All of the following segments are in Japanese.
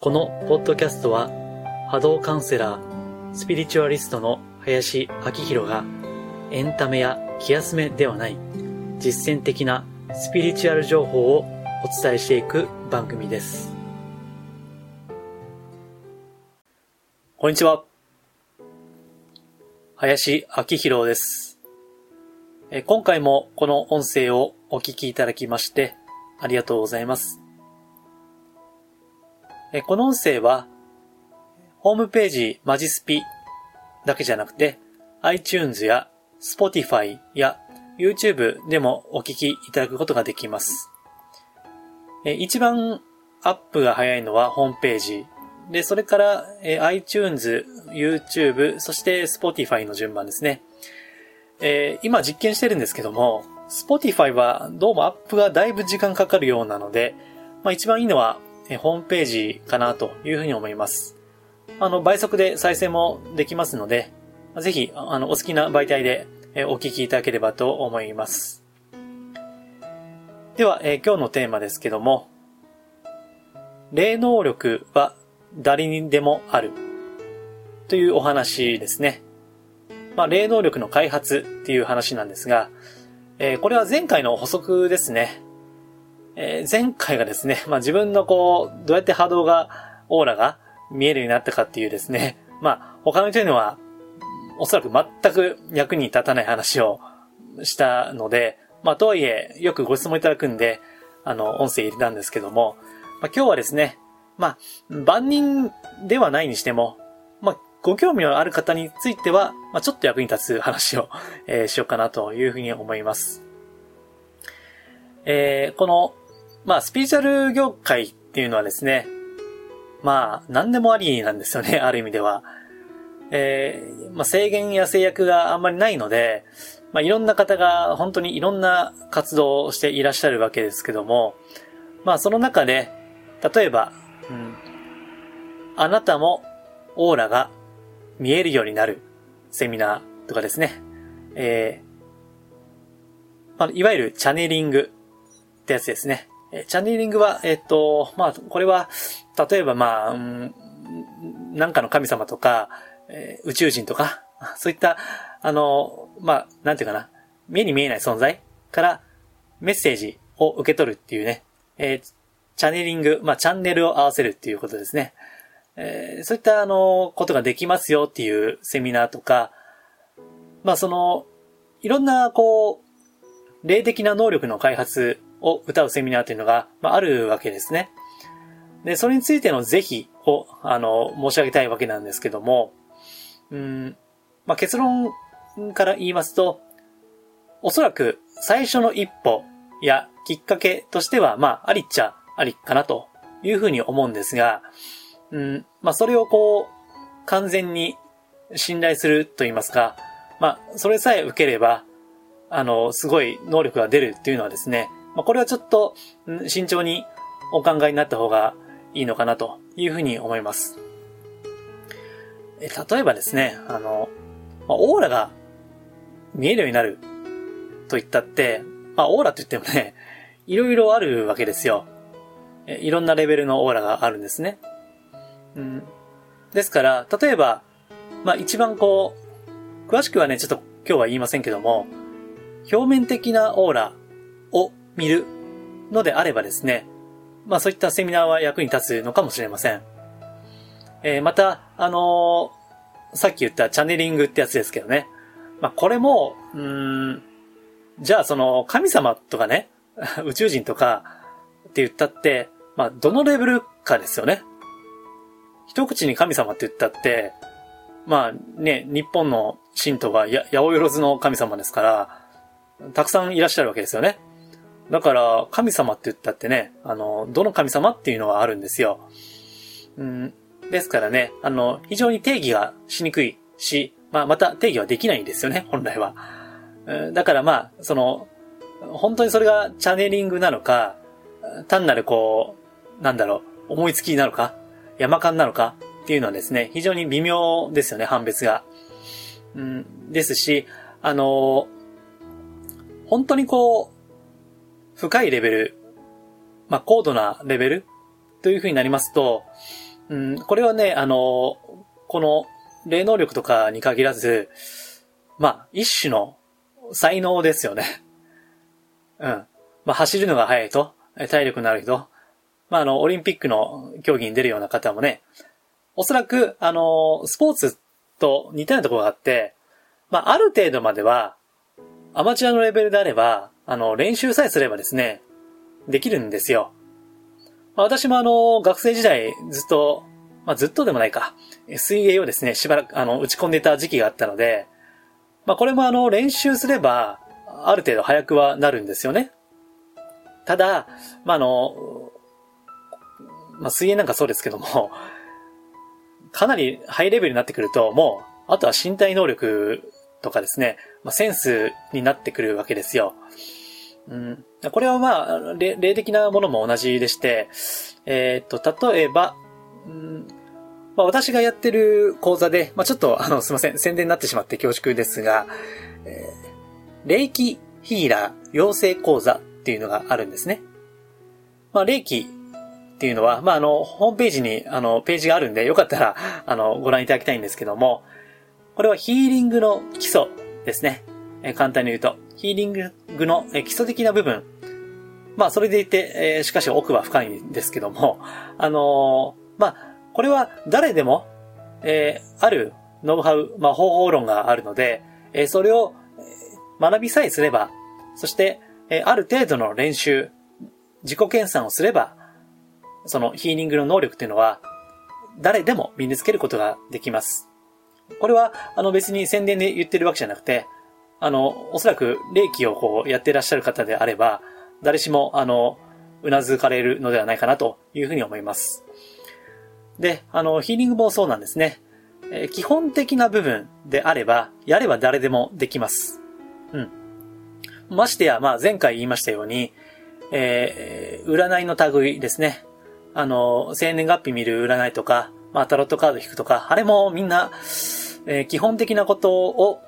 このポッドキャストは波動カウンセラー、スピリチュアリストの林明宏がエンタメや気休めではない実践的なスピリチュアル情報をお伝えしていく番組です。こんにちは。林明宏です。今回もこの音声をお聞きいただきましてありがとうございます。この音声は、ホームページマジスピだけじゃなくて、iTunes や Spotify や YouTube でもお聞きいただくことができます。一番アップが早いのはホームページ。で、それから iTunes、YouTube、そして Spotify の順番ですね。えー、今実験してるんですけども、Spotify はどうもアップがだいぶ時間かかるようなので、まあ一番いいのはえホームページかなというふうに思います。あの、倍速で再生もできますので、ぜひ、あの、お好きな媒体でお聞きいただければと思います。では、え今日のテーマですけども、霊能力は誰にでもあるというお話ですね。まあ、霊能力の開発っていう話なんですが、え、これは前回の補足ですね。えー、前回がですね、まあ、自分のこう、どうやって波動が、オーラが見えるようになったかっていうですね、まあ、他の人には、おそらく全く役に立たない話をしたので、まあ、とはいえ、よくご質問いただくんで、あの、音声入れたんですけども、まあ、今日はですね、まあ、万人ではないにしても、まあ、ご興味のある方については、まあ、ちょっと役に立つ話を、えー、しようかなというふうに思います。えー、この、まあ、スピリチュアル業界っていうのはですね、まあ、何でもありなんですよね、ある意味では。えー、まあ、制限や制約があんまりないので、まあ、いろんな方が本当にいろんな活動をしていらっしゃるわけですけども、まあ、その中で、例えば、うん、あなたもオーラが見えるようになるセミナーとかですね。えー、まあ、いわゆるチャネリングってやつですね。えチャネリングは、えっ、と、まあ、これは、例えばまあ、うん、なんかの神様とか、え、宇宙人とか、そういった、あの、まあ、なんていうかな、目に見えない存在からメッセージを受け取るっていうね、え、チャネリング、まあ、チャンネルを合わせるっていうことですね。えー、そういったあの、ことができますよっていうセミナーとか、まあその、いろんなこう、霊的な能力の開発を歌うセミナーというのが、まあ、あるわけですね。で、それについての是非を、あの、申し上げたいわけなんですけども、うん、まあ、結論から言いますと、おそらく最初の一歩やきっかけとしては、まあ、ありっちゃありかなというふうに思うんですが、うん、まあ、それをこう、完全に信頼すると言いますか、まあ、それさえ受ければ、あの、すごい能力が出るっていうのはですね、まあ、これはちょっと、慎重にお考えになった方がいいのかなというふうに思います。え、例えばですね、あの、まあ、オーラが見えるようになると言ったって、まあ、オーラって言ってもね、いろいろあるわけですよ。いろんなレベルのオーラがあるんですね。うん。ですから、例えば、まあ一番こう、詳しくはね、ちょっと今日は言いませんけども、表面的なオーラ見るのであればですね、まあそういったセミナーは役に立つのかもしれません。えー、また、あのー、さっき言ったチャネリングってやつですけどね。まあこれも、うん、じゃあその神様とかね、宇宙人とかって言ったって、まあどのレベルかですよね。一口に神様って言ったって、まあね、日本の神道がや、八百万の神様ですから、たくさんいらっしゃるわけですよね。だから、神様って言ったってね、あの、どの神様っていうのはあるんですよ。うん、ですからね、あの、非常に定義がしにくいし、まあ、また定義はできないんですよね、本来は。だからまあ、その、本当にそれがチャネリングなのか、単なるこう、なんだろう、思いつきなのか、山間なのかっていうのはですね、非常に微妙ですよね、判別が。うん、ですし、あの本当にこう、深いレベル、まあ、高度なレベルという風になりますと、うん、これはね、あの、この霊能力とかに限らず、まあ、一種の才能ですよね。うん。まあ、走るのが速いと、体力のある人、まあ、あの、オリンピックの競技に出るような方もね、おそらく、あの、スポーツと似たようなところがあって、まあ、ある程度までは、アマチュアのレベルであれば、あの、練習さえすればですね、できるんですよ。私もあの、学生時代ずっと、まあ、ずっとでもないか、水泳をですね、しばらく、あの、打ち込んでた時期があったので、まあ、これもあの、練習すれば、ある程度早くはなるんですよね。ただ、まあ、あの、まあ、水泳なんかそうですけども、かなりハイレベルになってくると、もう、あとは身体能力とかですね、まあ、センスになってくるわけですよ。うん、これはまあ、霊的なものも同じでして、えー、っと、例えば、うんまあ、私がやってる講座で、まあ、ちょっと、あの、すいません、宣伝になってしまって恐縮ですが、えー、霊気ヒーラー養成講座っていうのがあるんですね。まあ、霊気っていうのは、まあ、あの、ホームページに、あの、ページがあるんで、よかったら、あの、ご覧いただきたいんですけども、これはヒーリングの基礎ですね。え簡単に言うと、ヒーリングの基礎的な部分。まあ、それでいて、え、しかし奥は深いんですけども、あのー、まあ、これは誰でも、えー、あるノウハウ、まあ、方法論があるので、え、それを学びさえすれば、そして、え、ある程度の練習、自己研鑽をすれば、そのヒーリングの能力っていうのは、誰でも身につけることができます。これは、あの別に宣伝で言ってるわけじゃなくて、あの、おそらく霊気をこうやっていらっしゃる方であれば、誰しも、あの、うなずかれるのではないかなというふうに思います。で、あの、ヒーリングもそうなんですね。えー、基本的な部分であれば、やれば誰でもできます。うん。ましてや、まあ前回言いましたように、えー、占いの類ですね。あの、生年月日見る占いとか、まあタロットカード引くとか、あれもみんな、えー、基本的なことを、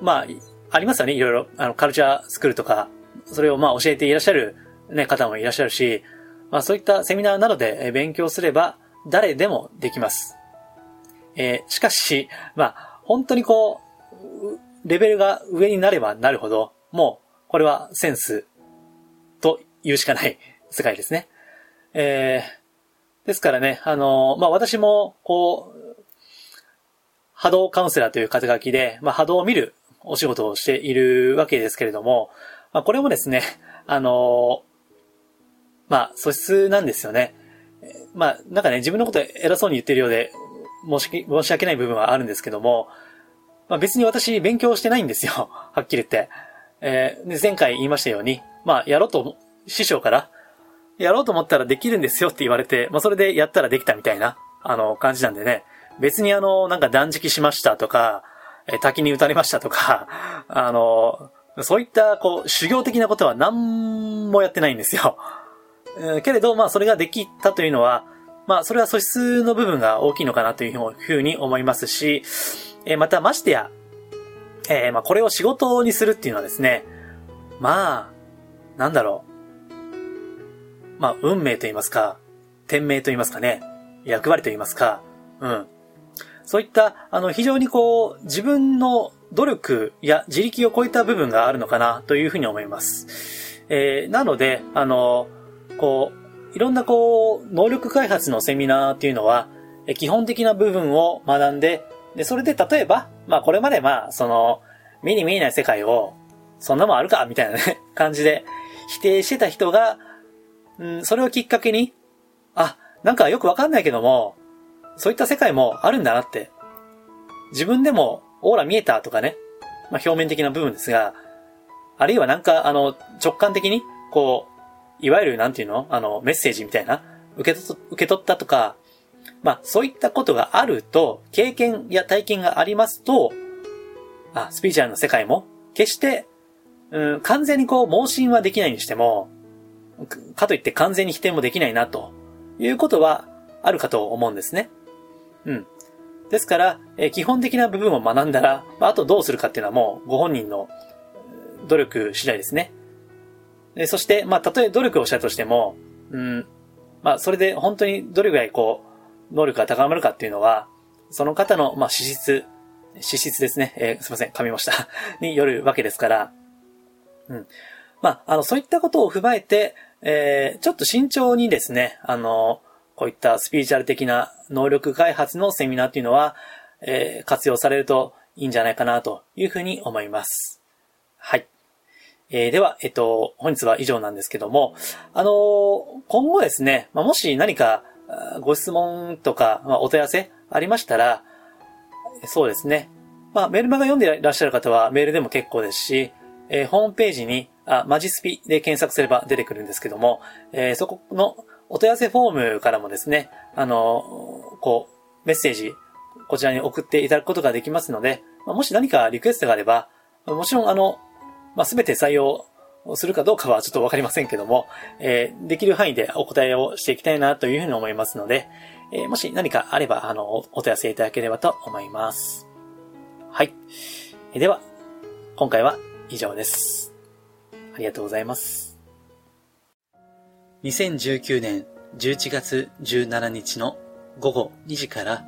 まあ、ありますよね。いろいろ、あの、カルチャースクールとか、それをまあ教えていらっしゃる、ね、方もいらっしゃるし、まあそういったセミナーなどで勉強すれば、誰でもできます。えー、しかし、まあ、本当にこう、レベルが上になればなるほど、もう、これはセンスと言うしかない世界ですね。えー、ですからね、あの、まあ、私も、こう、波動カウンセラーという肩書きで、まあ、波動を見るお仕事をしているわけですけれども、まあ、これもですね、あの、まあ、素質なんですよね。まあ、なんかね、自分のこと偉そうに言ってるようで、申し申し訳ない部分はあるんですけども、まあ別に私勉強してないんですよ。はっきり言って。えー、前回言いましたように、まあやろうと、師匠から、やろうと思ったらできるんですよって言われて、まあそれでやったらできたみたいな、あの、感じなんでね。別にあの、なんか断食しましたとか、え滝に打たれましたとか、あの、そういった、こう、修行的なことは何もやってないんですよ。えー、けれど、まあ、それができたというのは、まあ、それは素質の部分が大きいのかなというふうに思いますし、え、また、ましてや、えー、まあ、これを仕事にするっていうのはですね、まあ、なんだろう。まあ、運命と言いますか、天命と言いますかね、役割と言いますか、うん。そういった、あの、非常にこう、自分の努力や自力を超えた部分があるのかなというふうに思います。えー、なので、あの、こう、いろんなこう、能力開発のセミナーっていうのは、え基本的な部分を学んで、で、それで例えば、まあこれまでまあ、その、目に見えない世界を、そんなもんあるかみたいなね、感じで否定してた人が、うん、それをきっかけに、あ、なんかよくわかんないけども、そういった世界もあるんだなって。自分でもオーラ見えたとかね、まあ表面的な部分ですが、あるいはなんかあの直感的に、こう、いわゆるなんていうの？あの、メッセージみたいな、受け取受け取ったとか、まあ、そういったことがあると、経験や体験がありますと、あ、スピーチャルの世界も、決して、うん、完全にこう、盲信はできないにしても、かといって完全に否定もできないな、ということはあるかと思うんですね。うん。ですから、え基本的な部分を学んだら、まあ、とどうするかっていうのはもうご本人の努力次第ですね。で、そして、まあ、たとえ努力をしたとしても、うん、まあ、それで本当にどれぐらいこう、能力が高まるかっていうのは、その方の、まあ、資質、資質ですね。えー、すいません、噛みました。によるわけですから、うん。まあ、あの、そういったことを踏まえて、えー、ちょっと慎重にですね、あの、こういったスピリチュアル的な能力開発のセミナーっていうのは、えー、活用されるといいんじゃないかなというふうに思います。はい。えー、では、えっと、本日は以上なんですけども、あのー、今後ですね、まあ、もし何かご質問とか、まあ、お問い合わせありましたら、そうですね。まあ、メルマガ読んでいらっしゃる方はメールでも結構ですし、えー、ホームページに、あ、マジスピで検索すれば出てくるんですけども、えー、そこのお問い合わせフォームからもですね、あの、こう、メッセージ、こちらに送っていただくことができますので、もし何かリクエストがあれば、もちろんあの、まあ、すべて採用するかどうかはちょっとわかりませんけども、えー、できる範囲でお答えをしていきたいなというふうに思いますので、えー、もし何かあれば、あの、お問い合わせいただければと思います。はい。では、今回は以上です。ありがとうございます。2019年11月17日の午後2時から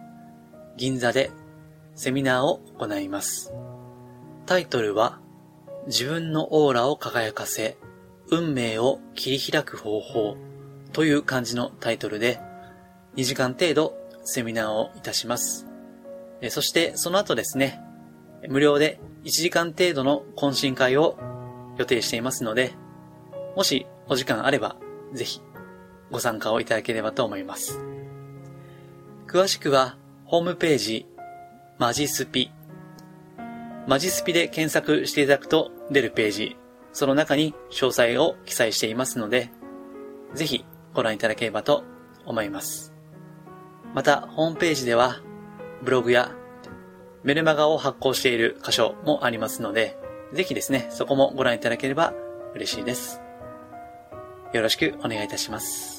銀座でセミナーを行います。タイトルは自分のオーラを輝かせ運命を切り開く方法という感じのタイトルで2時間程度セミナーをいたします。そしてその後ですね、無料で1時間程度の懇親会を予定していますので、もしお時間あればぜひご参加をいただければと思います。詳しくはホームページマジスピマジスピで検索していただくと出るページ、その中に詳細を記載していますので、ぜひご覧いただければと思います。また、ホームページでは、ブログやメルマガを発行している箇所もありますので、ぜひですね、そこもご覧いただければ嬉しいです。よろしくお願いいたします。